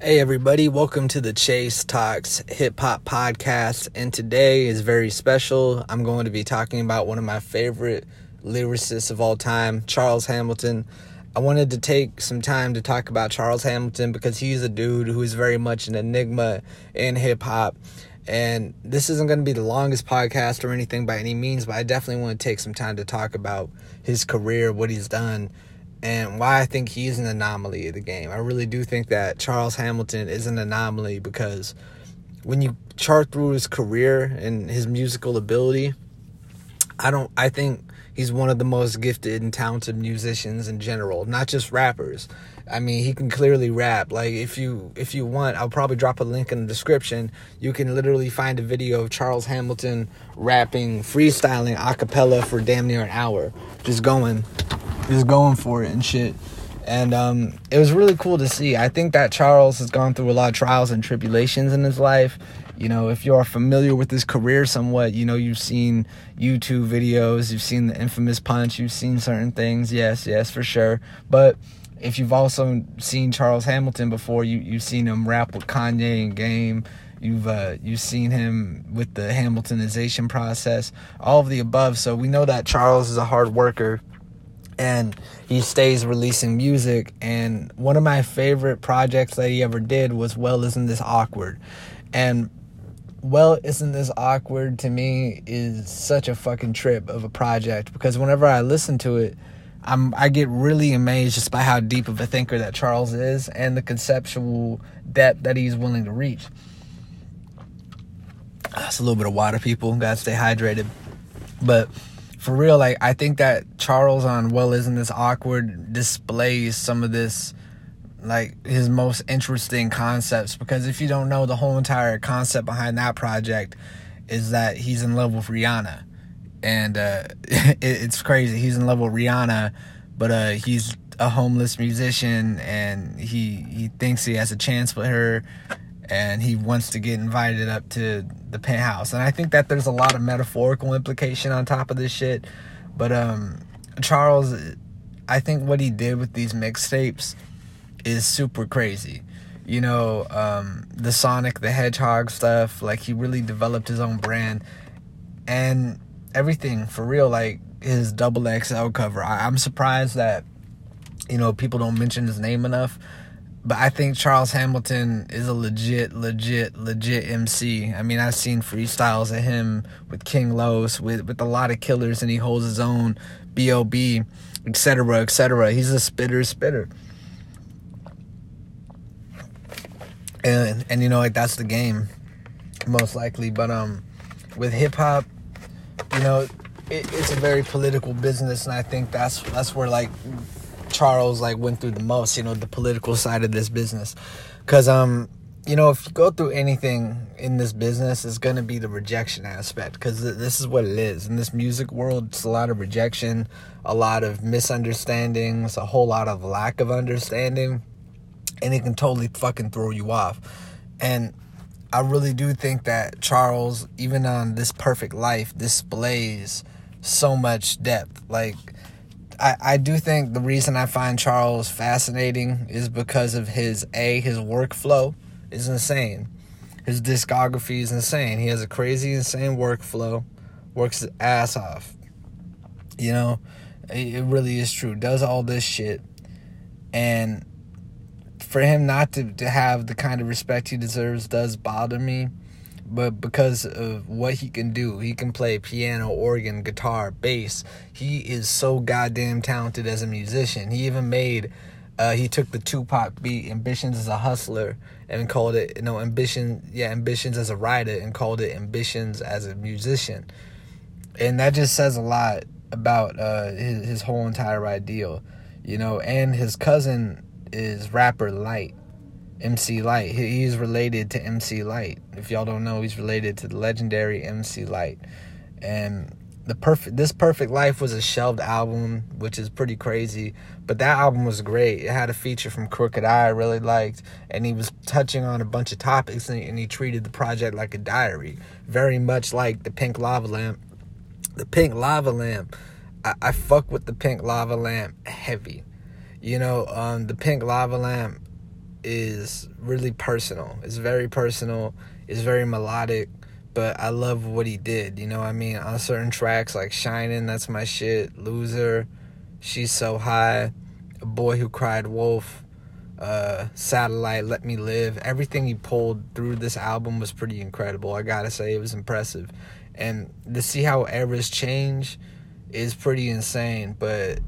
Hey, everybody, welcome to the Chase Talks Hip Hop Podcast. And today is very special. I'm going to be talking about one of my favorite lyricists of all time, Charles Hamilton. I wanted to take some time to talk about Charles Hamilton because he's a dude who is very much an enigma in hip hop. And this isn't going to be the longest podcast or anything by any means, but I definitely want to take some time to talk about his career, what he's done, and why I think he's an anomaly of the game. I really do think that Charles Hamilton is an anomaly because when you chart through his career and his musical ability, I don't I think he's one of the most gifted and talented musicians in general, not just rappers. I mean, he can clearly rap. Like if you if you want, I'll probably drop a link in the description. You can literally find a video of Charles Hamilton rapping, freestyling a cappella for damn near an hour, just going just going for it and shit. And um, it was really cool to see. I think that Charles has gone through a lot of trials and tribulations in his life. You know, if you are familiar with his career somewhat, you know, you've seen YouTube videos, you've seen the infamous punch, you've seen certain things. Yes, yes, for sure. But if you've also seen Charles Hamilton before, you, you've seen him rap with Kanye and Game. You've uh, you've seen him with the Hamiltonization process, all of the above. So we know that Charles is a hard worker and he stays releasing music. And one of my favorite projects that he ever did was well isn't this awkward. And well isn't this awkward to me is such a fucking trip of a project because whenever i listen to it i'm i get really amazed just by how deep of a thinker that charles is and the conceptual depth that he's willing to reach. That's a little bit of water people. Gotta stay hydrated. But for real, like I think that Charles on Well Isn't This Awkward displays some of this like his most interesting concepts. Because if you don't know the whole entire concept behind that project is that he's in love with Rihanna. And uh, it, it's crazy. He's in love with Rihanna but uh, he's a homeless musician and he he thinks he has a chance with her and he wants to get invited up to the penthouse. And I think that there's a lot of metaphorical implication on top of this shit. But um Charles I think what he did with these mixtapes is super crazy. You know, um the Sonic the Hedgehog stuff, like he really developed his own brand and everything for real like his double XL cover. I, I'm surprised that you know people don't mention his name enough but I think Charles Hamilton is a legit, legit, legit MC. I mean, I've seen freestyles of him with King Los, with with a lot of killers, and he holds his own. B.O.B., etc., etc. He's a spitter, spitter. And and you know, like that's the game, most likely. But um, with hip hop, you know, it, it's a very political business, and I think that's that's where like Charles like went through the most, you know, the political side of this business. Cause um, you know, if you go through anything in this business, it's gonna be the rejection aspect. Cause th- this is what it is in this music world. It's a lot of rejection, a lot of misunderstandings, a whole lot of lack of understanding, and it can totally fucking throw you off. And I really do think that Charles, even on this perfect life, displays so much depth. Like I, I do think the reason I find Charles fascinating is because of his a his workflow is insane. His discography is insane. He has a crazy insane workflow, works his ass off. You know, it, it really is true. Does all this shit, and for him not to, to have the kind of respect he deserves does bother me but because of what he can do, he can play piano, organ, guitar, bass. He is so goddamn talented as a musician. He even made, uh, he took the Tupac beat, Ambitions as a Hustler, and called it, you know, Ambition, yeah, Ambitions as a writer, and called it Ambitions as a musician. And that just says a lot about uh, his, his whole entire ideal, you know, and his cousin is rapper Lyte MC Lyte. He's related to MC Lyte. If y'all don't know, he's related to the legendary MC Lyte. And the perfect this perfect life was a shelved album, which is pretty crazy. But that album was great. It had a feature from Crooked Eye I really liked, and he was touching on a bunch of topics, and, and he treated the project like a diary, very much like the Pink Lava Lamp. The Pink Lava Lamp, I, I fuck with the Pink Lava Lamp heavy. You know, um, the Pink Lava Lamp is really personal. It's very personal. It's very melodic, but I love what he did. You know, I mean, on certain tracks like "Shining," that's my shit. "Loser," "She's So High," "A Boy Who Cried Wolf," uh, "Satellite," "Let Me Live." Everything he pulled through this album was pretty incredible. I gotta say, it was impressive, and to see how eras change is pretty insane. But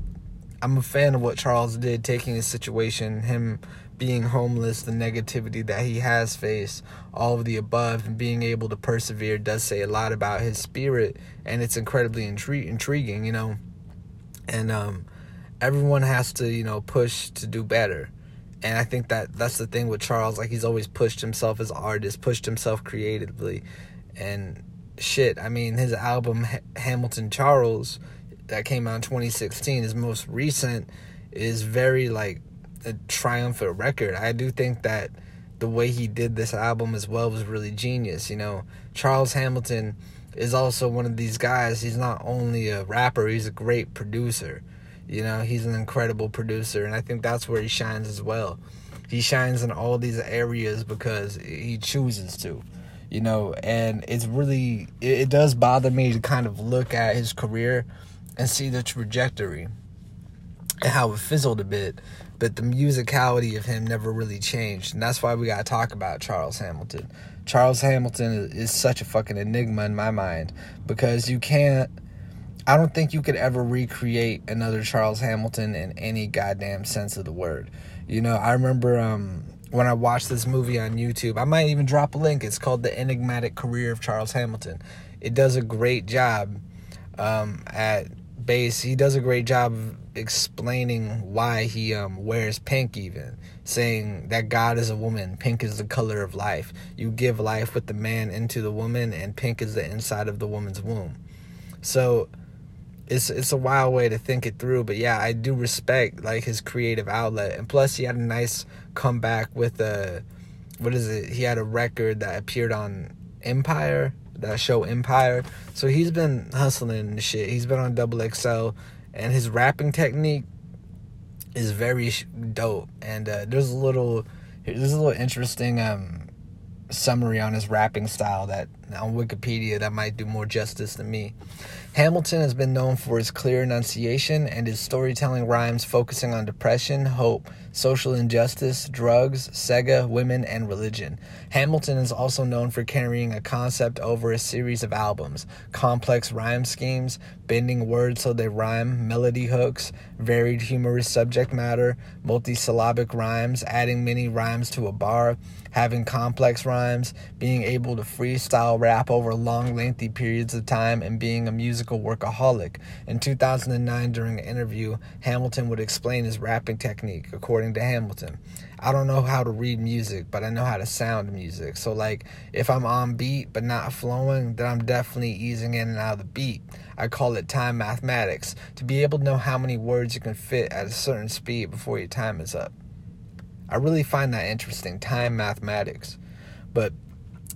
I'm a fan of what Charles did, taking his situation, him being homeless, the negativity that he has faced, all of the above, and being able to persevere does say a lot about his spirit, and it's incredibly intri- intriguing, you know. And um, everyone has to, you know, push to do better. And I think that that's the thing with Charles. Like he's always pushed himself as artist, pushed himself creatively, and shit. I mean, his album Hamilton Charles that came out in 2016, his most recent, is very like a triumphant record. I do think that the way he did this album as well was really genius. You know, Charles Hamilton is also one of these guys. He's not only a rapper, he's a great producer. You know, he's an incredible producer, and I think that's where he shines as well. He shines in all these areas because he chooses to you know and it's really it, does bother me to kind of look at his career and see the trajectory and how it fizzled a bit but the musicality of him never really changed and that's why we got to talk about charles hamilton charles hamilton is, such a fucking enigma in my mind because you can't I don't think you could ever recreate another Charles Hamilton in any goddamn sense of the word. You know, I remember um, when I watched this movie on YouTube. I might even drop a link. It's called The Enigmatic Career of Charles Hamilton. It does a great job um, at base. He does a great job of explaining why he um, wears pink, even saying that God is a woman. Pink is the color of life. You give life with the man into the woman, and pink is the inside of the woman's womb. So it's it's a wild way to think it through but yeah i do respect like his creative outlet and plus he had a nice comeback with a what is it he had a record that appeared on empire that show empire. So he's been hustling the shit. He's been on double xl and his rapping technique is very dope. And uh, there's a little there's a little interesting um summary on his rapping style that on Wikipedia that might do more justice than me. Hamilton has been known for his clear enunciation and his storytelling rhymes focusing on depression, hope, social injustice, drugs, Sega, women, and religion. Hamilton is also known for carrying a concept over a series of albums complex rhyme schemes, bending words so they rhyme, melody hooks, varied humorous subject matter, multisyllabic rhymes, adding many rhymes to a bar, having complex rhymes, being able to freestyle rap over long, lengthy periods of time, and being a musical workaholic. In 2009, during an interview, Hamilton would explain his rapping technique, according to Hamilton. I don't know how to read music, but I know how to sound music. So, like, if I'm on beat but not flowing, then I'm definitely easing in and out of the beat. I call it time mathematics to be able to know how many words you can fit at a certain speed before your time is up. I really find that interesting, time mathematics. But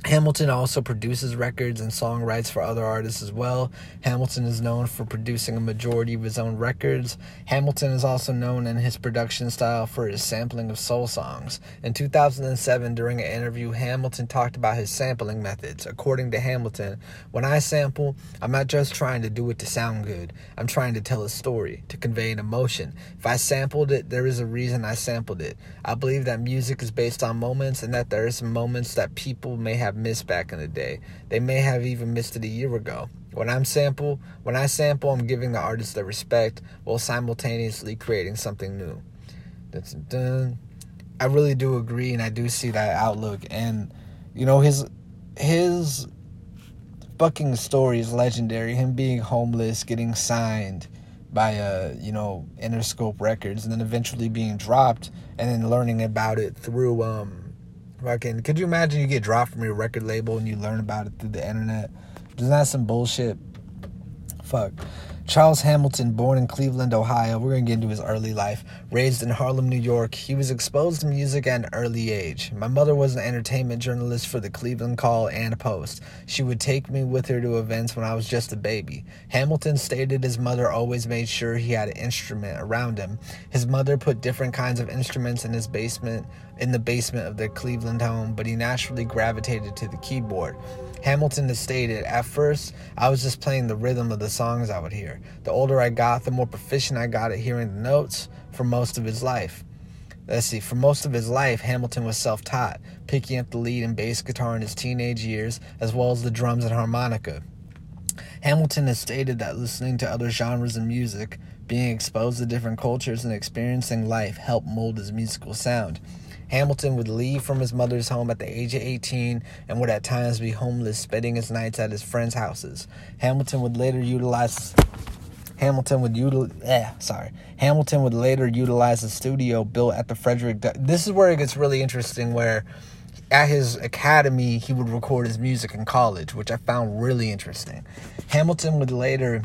Hamilton also produces records and songwrites for other artists as well. Hamilton is known for producing a majority of his own records. Hamilton is also known in his production style for his sampling of soul songs. In 2007, during an interview, Hamilton talked about his sampling methods. According to Hamilton, when I sample, I'm not just trying to do it to sound good, I'm trying to tell a story, to convey an emotion. If I sampled it, there is a reason I sampled it. I believe that music is based on moments and that there are some moments that people may have missed back in the day. They may have even missed it a year ago. When I'm sample, when I sample, I'm giving the artist the respect while simultaneously creating something new. That's done. I really do agree, and I do see that outlook. And you know his his fucking story is legendary. Him being homeless, getting signed by uh you know Interscope Records, and then eventually being dropped, and then learning about it through um Fucking, could you imagine you get dropped from your record label and you learn about it through the internet? Isn't that some bullshit? Fuck. Charles Hamilton, born in Cleveland, Ohio, we're going to get into his early life. Raised in Harlem, New York, he was exposed to music at an early age. My mother was an entertainment journalist for the Cleveland Call and Post. She would take me with her to events when I was just a baby. Hamilton stated his mother always made sure he had an instrument around him. His mother put different kinds of instruments in his basement in the basement of their Cleveland home, but he naturally gravitated to the keyboard. Hamilton has stated, At first, I was just playing the rhythm of the songs I would hear. The older I got, the more proficient I got at hearing the notes for most of his life. Let's see, for most of his life, Hamilton was self taught, picking up the lead and bass guitar in his teenage years, as well as the drums and harmonica. Hamilton has stated that listening to other genres of music, being exposed to different cultures, and experiencing life helped mold his musical sound. Hamilton would leave from his mother's home at the age of 18 and would at times be homeless, spending his nights at his friends' houses. Hamilton would later utilize Hamilton would utilize, eh, sorry. Hamilton would later utilize a studio built at the Frederick. This is where it gets really interesting. Where at his academy he would record his music in college, which I found really interesting. Hamilton would later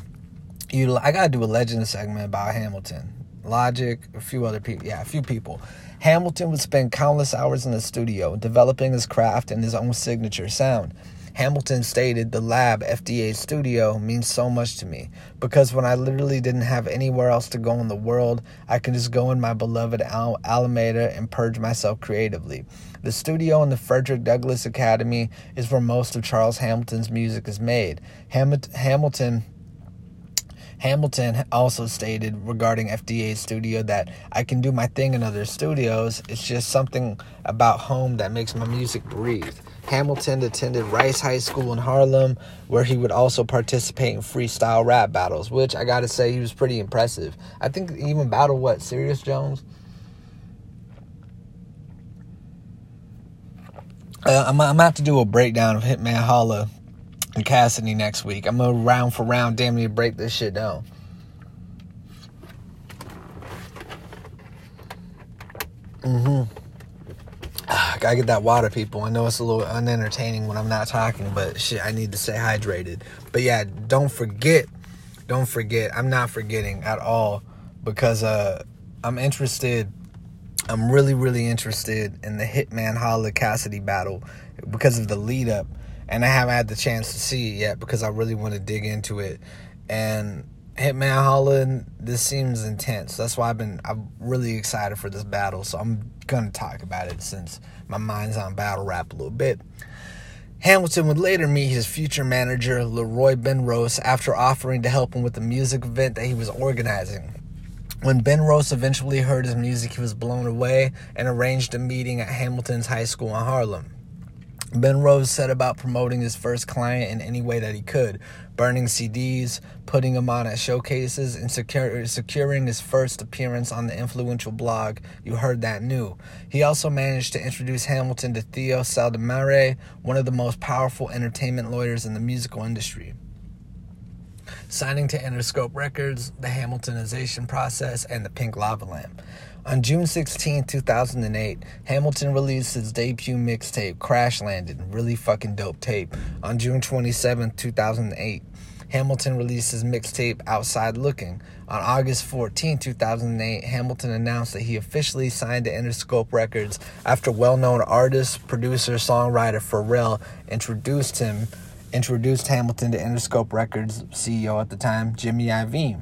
utilize. I gotta do a legend segment about Hamilton, Logic, a few other people. Yeah, a few people. Hamilton would spend countless hours in the studio developing his craft and his own signature sound. Hamilton stated, The lab, FDA studio, means so much to me because when I literally didn't have anywhere else to go in the world, I could just go in my beloved Al- Alameda and purge myself creatively. The studio in the Frederick Douglass Academy is where most of Charles Hamilton's music is made. Ham- Hamilton Hamilton also stated regarding FDA studio that I can do my thing in other studios. It's just something about home that makes my music breathe. Hamilton attended Rice High School in Harlem, where he would also participate in freestyle rap battles, which I gotta say he was pretty impressive. I think even battle what Serius Jones. Uh, I'm, I'm gonna have to do a breakdown of Hitman Holla and Cassidy next week. I'm gonna round for round damn near break this shit down. Mm-hmm. Ah, gotta get that water, people. I know it's a little unentertaining when I'm not talking, but shit, I need to stay hydrated. But yeah, don't forget, don't forget. I'm not forgetting at all because uh, I'm interested. I'm really, really interested in the Hitman Holla Cassidy battle because of the lead up and I haven't had the chance to see it yet because I really want to dig into it. And Hitman Holla, this seems intense. That's why I've been I'm really excited for this battle. So I'm gonna talk about it since my mind's on battle rap a little bit. Hamilton would later meet his future manager, Leroy Benrose, after offering to help him with the music event that he was organizing. When Benrose eventually heard his music, he was blown away and arranged a meeting at Hamilton's high school in Harlem. Benrose set about promoting his first client in any way that he could, burning CDs, putting them on at showcases, and secure, securing his first appearance on the influential blog You Heard That New. He also managed to introduce Hamilton to Theo Sedlmayr, one of the most powerful entertainment lawyers in the musical industry. Signing to Interscope Records, the Hamiltonization process, and the Pink Lava Lamp. On June 16, 2008, Hamilton released his debut mixtape, Crash Landed, really fucking dope tape. On June 27, 2008, Hamilton released his mixtape, Outside Looking. On August 14, 2008, Hamilton announced that he officially signed to Interscope Records after well-known artist, producer, songwriter Pharrell introduced him, introduced Hamilton to Interscope Records CEO at the time, Jimmy Iovine.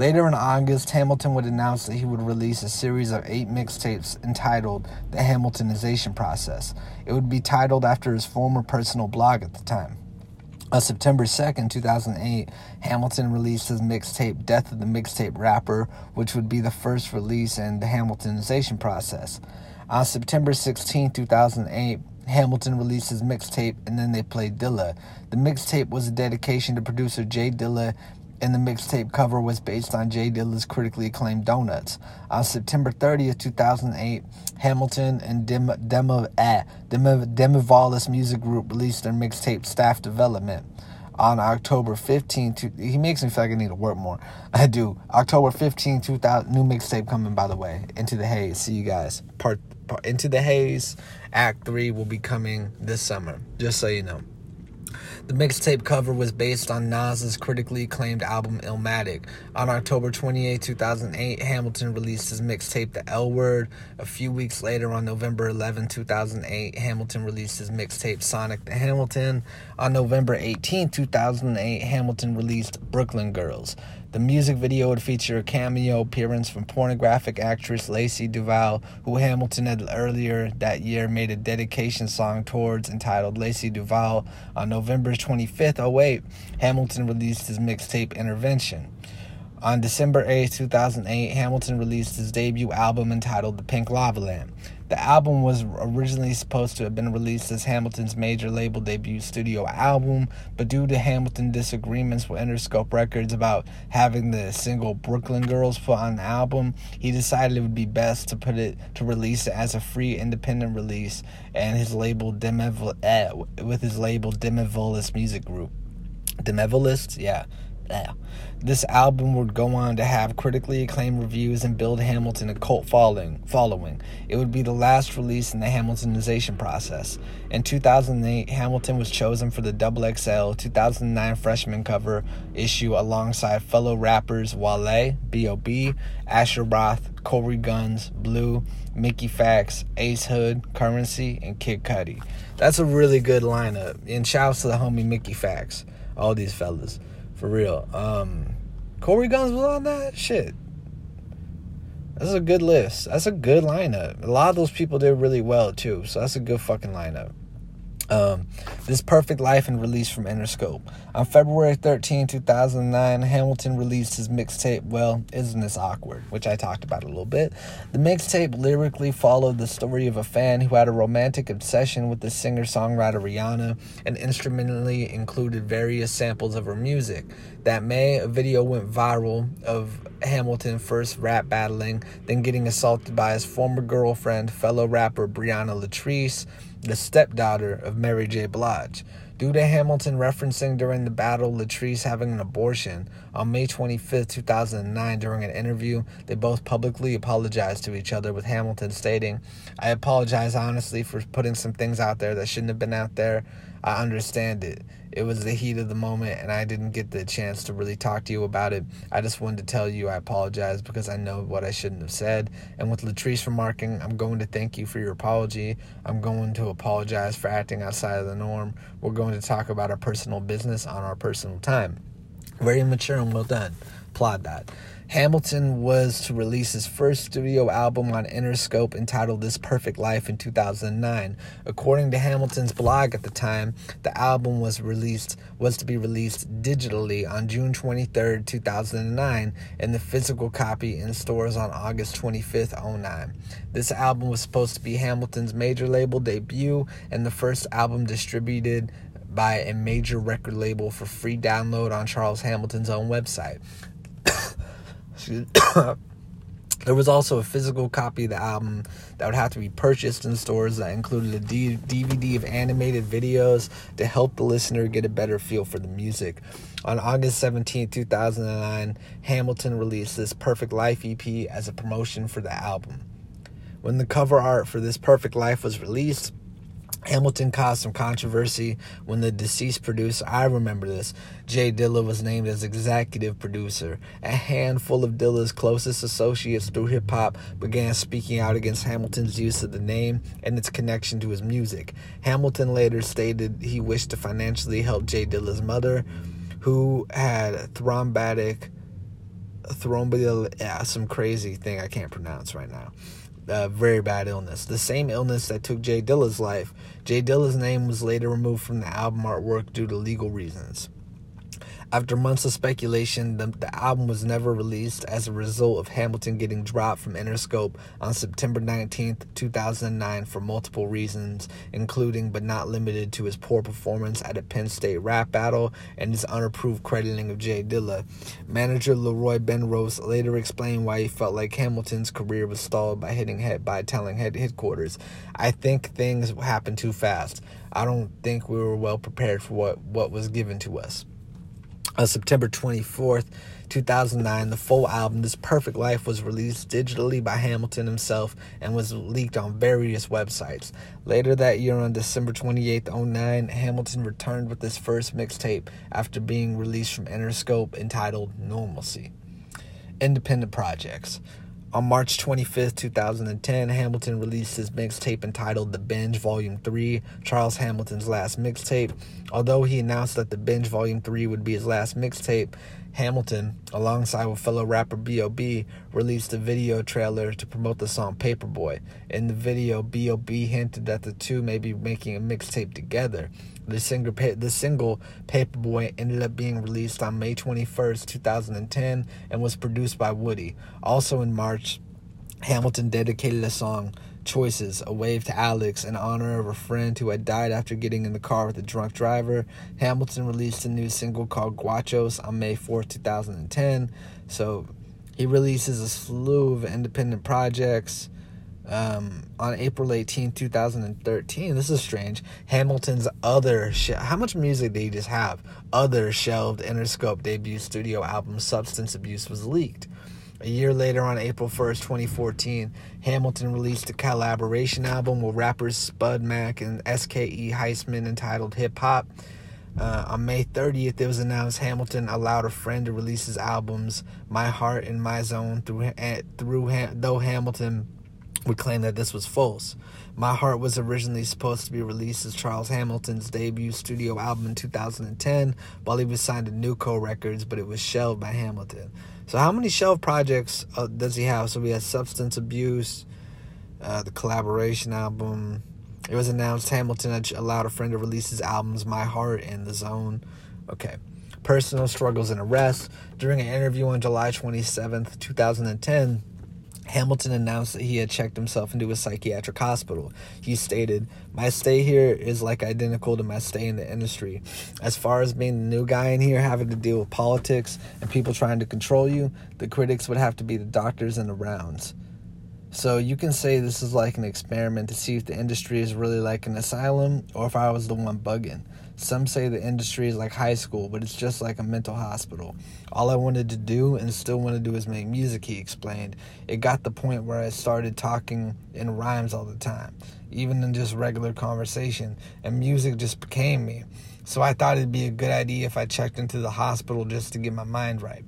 Later in August, Hamilton would announce that he would release a series of eight mixtapes entitled The Hamiltonization Process. It would be titled after his former personal blog at the time. On September 2nd, 2008, Hamilton released his mixtape Death of the Mixtape Rapper, which would be the first release in the Hamiltonization process. On September 16, 2008, Hamilton released his mixtape and then they played Dilla. The mixtape was a dedication to producer J Dilla and the mixtape cover was based on J Dilla's critically acclaimed Donuts. On September 30th, 2008, Hamilton and Dem- Demo, eh, Demo, Demevolist Music Group released their mixtape Staff Development. On October 15th, he makes me feel like I need to work more. I do. October 15th, 2000, new mixtape coming, by the way. Into the Haze. See you guys. Part, part Into the Haze, Act 3 will be coming this summer, just so you know. The mixtape cover was based on Nas's critically acclaimed album Illmatic. On October 28, 2008, Hamilton released his mixtape The L Word. A few weeks later, on November 11, 2008, Hamilton released his mixtape Sonic the Hamilton. On November 18, 2008, Hamilton released Brooklyn Girls. The music video would feature a cameo appearance from pornographic actress Lacey Duvalle, who Hamilton had earlier that year made a dedication song towards entitled Lacey Duvalle. On November 25th, 08, Hamilton released his mixtape Intervention. On December 8, 2008, Hamilton released his debut album entitled The Pink Lava Lamp. The album was originally supposed to have been released as Hamilton's major label debut studio album, but due to Hamilton disagreements with Interscope Records about having the single Brooklyn Girls put on the album, he decided it would be best to put it to release it as a free independent release and his label Demevol, eh, with his label Demevolist Music Group. Demevolist, yeah. This album would go on to have critically acclaimed reviews and build Hamilton a cult following. Following, it would be the last release in the Hamiltonization process. In 2008, Hamilton was chosen for the Double XL 2009 freshman cover issue alongside fellow rappers Wale, B.O.B., Asher Roth, Corey Gunz, Blu, Mickey Factz, Ace Hood, Currency, and Kid Cudi. That's a really good lineup. And shouts to the homie Mickey Factz. All these fellas. For real. Um, Corey Gunz was on that? Shit. That's a good list. That's a good lineup. A lot of those people did really well too. So that's a good fucking lineup. Um, this Perfect Life and release from Interscope. On February 13, 2009, Hamilton released his mixtape, Well, Isn't This Awkward, which I talked about a little bit. The mixtape lyrically followed the story of a fan who had a romantic obsession with the singer songwriter Rihanna and instrumentally included various samples of her music. That May, a video went viral of Hamilton first rap battling, then getting assaulted by his former girlfriend, fellow rapper Brianna Latrice the stepdaughter of Mary J. Blige. Due to Hamilton referencing during the battle Latrice having an abortion, on May 25, 2009, during an interview, they both publicly apologized to each other, with Hamilton stating, I apologize honestly for putting some things out there that shouldn't have been out there. I understand it it was the heat of the moment and I didn't get the chance to really talk to you about it. I just wanted to tell you I apologize because I know what I shouldn't have said. And with Latrice remarking, I'm going to thank you for your apology. I'm going to apologize for acting outside of the norm. We're going to talk about our personal business on our personal time. Very mature and well done. Applaud that. Hamilton was to release his first studio album on Interscope entitled This Perfect Life in 2009. According to Hamilton's blog at the time, the album was released was to be released digitally on June 23, 2009, and the physical copy in stores on August 25, 09. This album was supposed to be Hamilton's major label debut and the first album distributed by a major record label for free download on Charles Hamilton's own website. there was also a physical copy of the album that would have to be purchased in stores that included a D- DVD of animated videos to help the listener get a better feel for the music. On August 17, 2009, Hamilton released this Perfect Life EP as a promotion for the album. When the cover art for this Perfect Life was released, Hamilton caused some controversy when the deceased producer, I remember this, J Dilla was named as executive producer. A handful of Dilla's closest associates through hip hop began speaking out against Hamilton's use of the name and its connection to his music. Hamilton later stated he wished to financially help J Dilla's mother, who had thrombotic, thrombotic, yeah, some crazy thing I can't pronounce right now very bad illness. The same illness that took J Dilla's life. J Dilla's name was later removed from the album artwork due to legal reasons. After months of speculation, the, the, album was never released as a result of Hamilton getting dropped from Interscope on September 19, 2009, for multiple reasons, including but not limited to his poor performance at a Penn State rap battle and his unapproved crediting of J Dilla. Manager Leroy Benrose later explained why he felt like Hamilton's career was stalled by hitting head by telling head headquarters, "I think things happened too fast. I don't think we were well prepared for what what was given to us." On September 24th, 2009, the full album, This Perfect Life, was released digitally by Hamilton himself and was leaked on various websites. Later that year, on December 28th, 09, Hamilton returned with his first mixtape after being released from Interscope entitled Normalcy. Independent projects. On March 25th, 2010, Hamilton released his mixtape entitled The Binge Volume 3, Charles Hamilton's last mixtape. Although he announced that The Binge Volume 3 would be his last mixtape, Hamilton, alongside with fellow rapper B.O.B., released a video trailer to promote the song Paperboy. In the video, B.O.B. hinted that the two may be making a mixtape together. The single, the single Paperboy ended up being released on May 21st, 2010, and was produced by Woody. Also in March, Hamilton dedicated a song choices a wave to Alex in honor of a friend who had died after getting in the car with a drunk driver. Hamilton released a new single called Guachos on May 4th, 2010. So he releases a slew of independent projects. Um, on April 18, 2013, this is strange. Hamilton's other, how much music did he just have? Other shelved Interscope debut studio album, Substance Abuse, was leaked. A year later, on April 1st, 2014, Hamilton released a collaboration album with rappers Spud Mack and SKE Heisman entitled Hip Hop. Uh, on May 30th, it was announced Hamilton allowed a friend to release his albums My Heart and My Zone through through though Hamilton would claim that this was false. My Heart was originally supposed to be released as Charles Hamilton's debut studio album in 2010 while he was signed to Newco Records, but it was shelved by Hamilton. So how many shelved projects uh, does he have? So we had substance abuse, uh, the collaboration album. It was announced Hamilton allowed a friend to release his albums My Heart and The Zone. Okay. Personal struggles and arrest. During an interview on July 27th, 2010, Hamilton announced that he had checked himself into a psychiatric hospital. He stated, My stay here is like identical to my stay in the industry. As far as being the new guy in here, having to deal with politics and people trying to control you, the critics would have to be the doctors and the rounds. So you can say this is like an experiment to see if the industry is really like an asylum or if I was the one bugging. Some say the industry is like high school, but it's just like a mental hospital. All I wanted to do and still want to do is make music, he explained. It got the point where I started talking in rhymes all the time, even in just regular conversation, and music just became me. So I thought it'd be a good idea if I checked into the hospital just to get my mind right.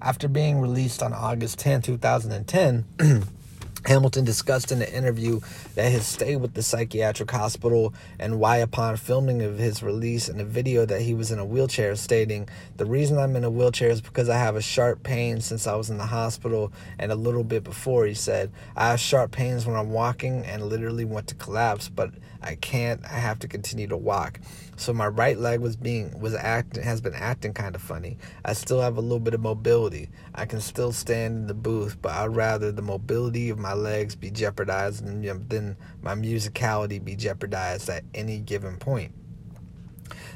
After being released on August 10, 2010, Hamilton discussed in the interview that his stay with the psychiatric hospital and why, upon filming of his release in a video, that he was in a wheelchair, stating, The reason I'm in a wheelchair is because I have a sharp pain since I was in the hospital and a little bit before. He said, I have sharp pains when I'm walking and literally want to collapse, but I can't. I have to continue to walk. So my right leg was being was acting has been acting kind of funny. I still have a little bit of mobility. I can still stand in the booth, but I'd rather the mobility of my legs be jeopardized than, my musicality be jeopardized at any given point.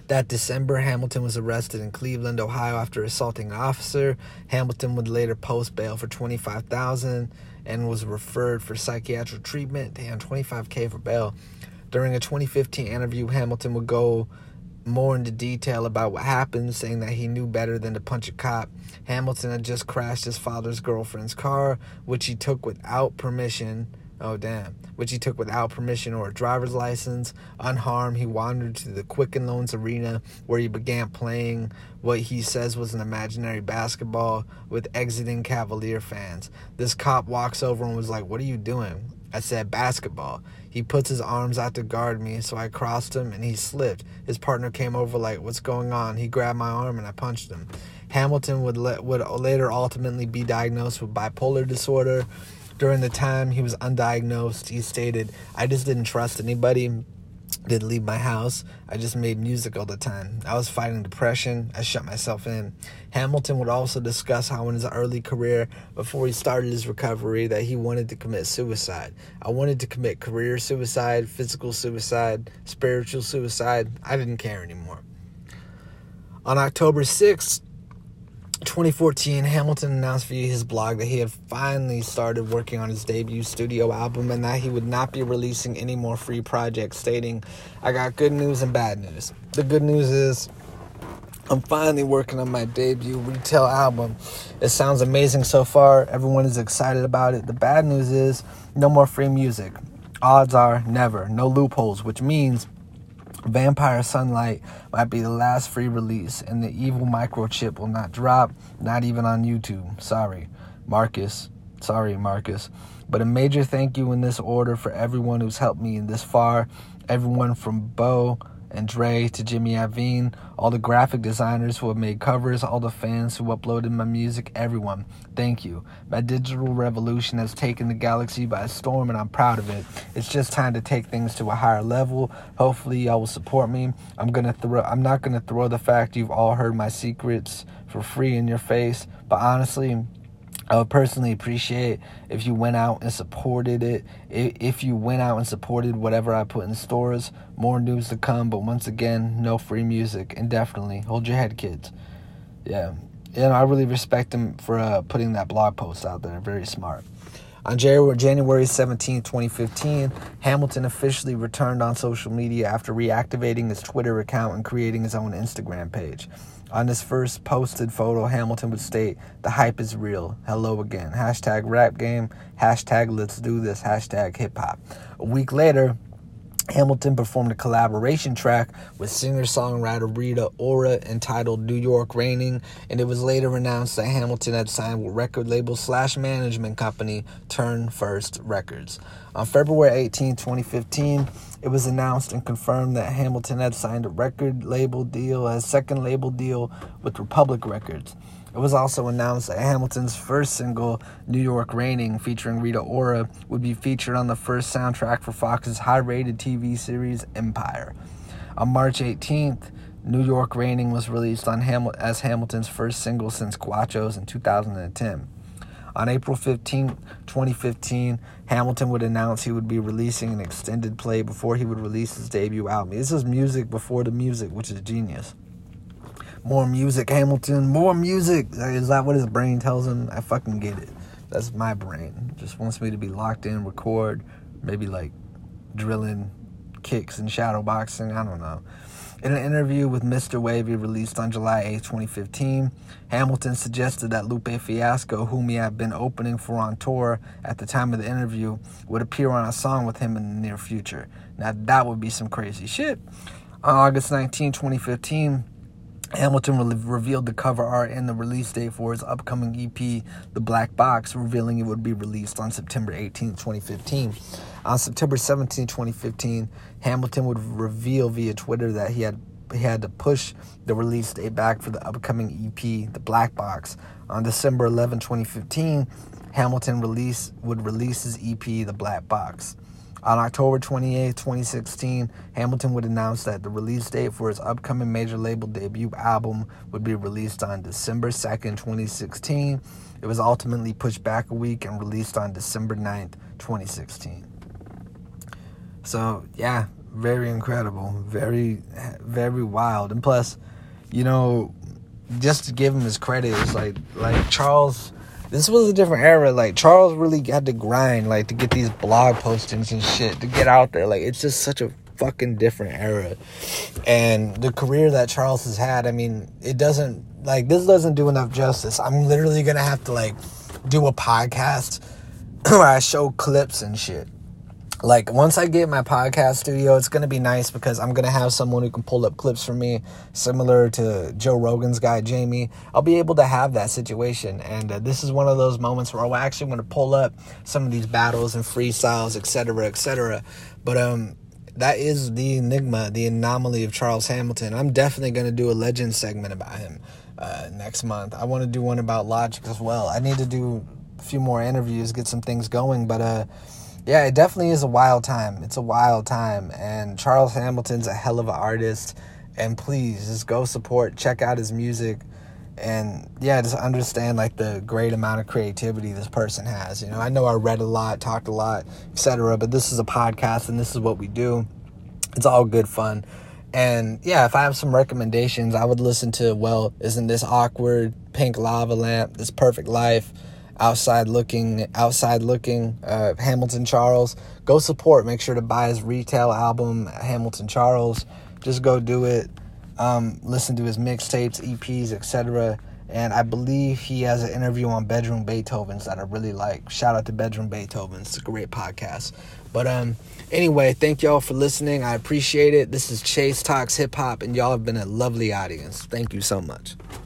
That December, Hamilton was arrested in Cleveland, Ohio, after assaulting an officer. Hamilton would later post bail for twenty-five thousand and was referred for psychiatric treatment. Damn, twenty-five k for bail. During a 2015 interview, Hamilton would go more into detail about what happened, saying that he knew better than to punch a cop. Hamilton had just crashed his father's girlfriend's car, which he took without permission. Oh, damn. Which he took without permission or a driver's license. Unharmed, he wandered to the Quicken Loans Arena where he began playing what he says was an imaginary basketball with exiting Cavalier fans. This cop walks over and was like, What are you doing? I said basketball. He puts his arms out to guard me, so I crossed him and he slipped. His partner came over like, "What's going on?" He grabbed my arm and I punched him. Hamilton would let, would later ultimately be diagnosed with bipolar disorder. During the time he was undiagnosed, he stated, "I just didn't trust anybody." Didn't leave my house. I just made music all the time. I was fighting depression. I shut myself in. Hamilton would also discuss how in his early career, before he started his recovery, that he wanted to commit suicide. I wanted to commit career suicide, physical suicide, spiritual suicide. I didn't care anymore. On October 6th, 2014, Hamilton announced via his blog that he had finally started working on his debut studio album and that he would not be releasing any more free projects, stating, I got good news and bad news. The good news is I'm finally working on my debut retail album. It sounds amazing so far. Everyone is excited about it. The bad news is no more free music. Odds are never. No loopholes, which means Vampire Sunlight might be the last free release, and the evil microchip will not drop, not even on YouTube. Sorry, Marcus. Sorry, Marcus. But a major thank you in this order for everyone who's helped me this far. Everyone from Bo, and Dre to Jimmy Iovine, all the graphic designers who have made covers, all the fans who uploaded my music, everyone, thank you. My digital revolution has taken the galaxy by storm and I'm proud of it. It's just time to take things to a higher level. Hopefully y'all will support me. I'm gonna throw I'm not gonna throw the fact you've all heard my secrets for free in your face, but honestly, I would personally appreciate if you went out and supported it. If you went out and supported whatever I put in stores, more news to come. But once again, no free music. And definitely hold your head, kids. Yeah. and I really respect him for uh, putting that blog post out there. Very smart. On January 17, 2015, Hamilton officially returned on social media after reactivating his Twitter account and creating his own Instagram page. On his first posted photo, Hamilton would state, The hype is real. Hello again. Hashtag rap game. Hashtag let's do this. Hashtag hip hop. A week later, Hamilton performed a collaboration track with singer songwriter Rita Ora entitled New York Raining, and it was later announced that Hamilton had signed with record label slash management company Turn First Records. On February 18, 2015, it was announced and confirmed that Hamilton had signed a record label deal, a second label deal with Republic Records. It was also announced that Hamilton's first single, New York Raining, featuring Rita Ora, would be featured on the first soundtrack for Fox's high rated TV series Empire. On March 18th, New York Raining was released on as Hamilton's first single since Guachos in 2010. On April 15, 2015, Hamilton would announce he would be releasing an extended play before he would release his debut album. This is music before the music, which is genius. More music, Hamilton. More music. Is that what his brain tells him? I fucking get it. That's my brain. Just wants me to be locked in, record, maybe like drilling kicks and shadow boxing. I don't know. In an interview with Mr. Wavy released on July 8, 2015, Hamilton suggested that Lupe Fiasco, whom he had been opening for on tour at the time of the interview, would appear on a song with him in the near future. Now, that would be some crazy shit. On August 19, 2015, Hamilton re- revealed the cover art and the release date for his upcoming EP, The Black Box, revealing it would be released on September 18, 2015. On September 17, 2015, Hamilton would reveal via Twitter that he had he had to push the release date back for the upcoming EP, The Black Box. On December 11, 2015, Hamilton release would release his EP, The Black Box. On October 28, 2016, Hamilton would announce that the release date for his upcoming major label debut album would be released on December 2nd, 2016. It was ultimately pushed back a week and released on December 9th, 2016. So, yeah, very incredible, very, very wild. And plus, you know, just to give him his credit, it's like, like Charles this was a different era. Like Charles really had to grind, like to get these blog postings and shit to get out there. Like it's just such a fucking different era. And the career that Charles has had, I mean, it doesn't like this doesn't do enough justice. I'm literally gonna have to like do a podcast where I show clips and shit like once I get my podcast studio, it's gonna be nice because I'm gonna have someone who can pull up clips for me, similar to Joe Rogan's guy Jamie. I'll be able to have that situation, and uh, this is one of those moments where I'm actually gonna pull up some of these battles and freestyles, etc., etc. But um, that is the enigma, the anomaly of Charles Hamilton. I'm definitely gonna do a legend segment about him uh, next month. I want to do one about Logic as well. I need to do a few more interviews, get some things going, but uh yeah, it definitely is a wild time. It's a wild time. And Charles Hamilton's a hell of an artist. And please just go support, check out his music. And yeah, just understand like the great amount of creativity this person has. You know, I know I read a lot, talked a lot, etc. But this is a podcast and this is what we do. It's all good fun. And yeah, if I have some recommendations, I would listen to, well, isn't this awkward? Pink lava lamp, this perfect life outside looking outside looking uh, hamilton charles. Go support. Make sure to buy his retail album hamilton charles. Just go do it. Um, listen to his mixtapes eps etc and i believe he has an interview on bedroom beethovens that i really like. Shout out to bedroom beethovens it's a great podcast. But um anyway thank y'all for listening. I appreciate it. This is chase talks hip hop and y'all have been a lovely audience. Thank you so much